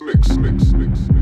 mix, mix, mix, mix.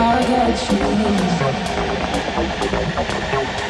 I got you.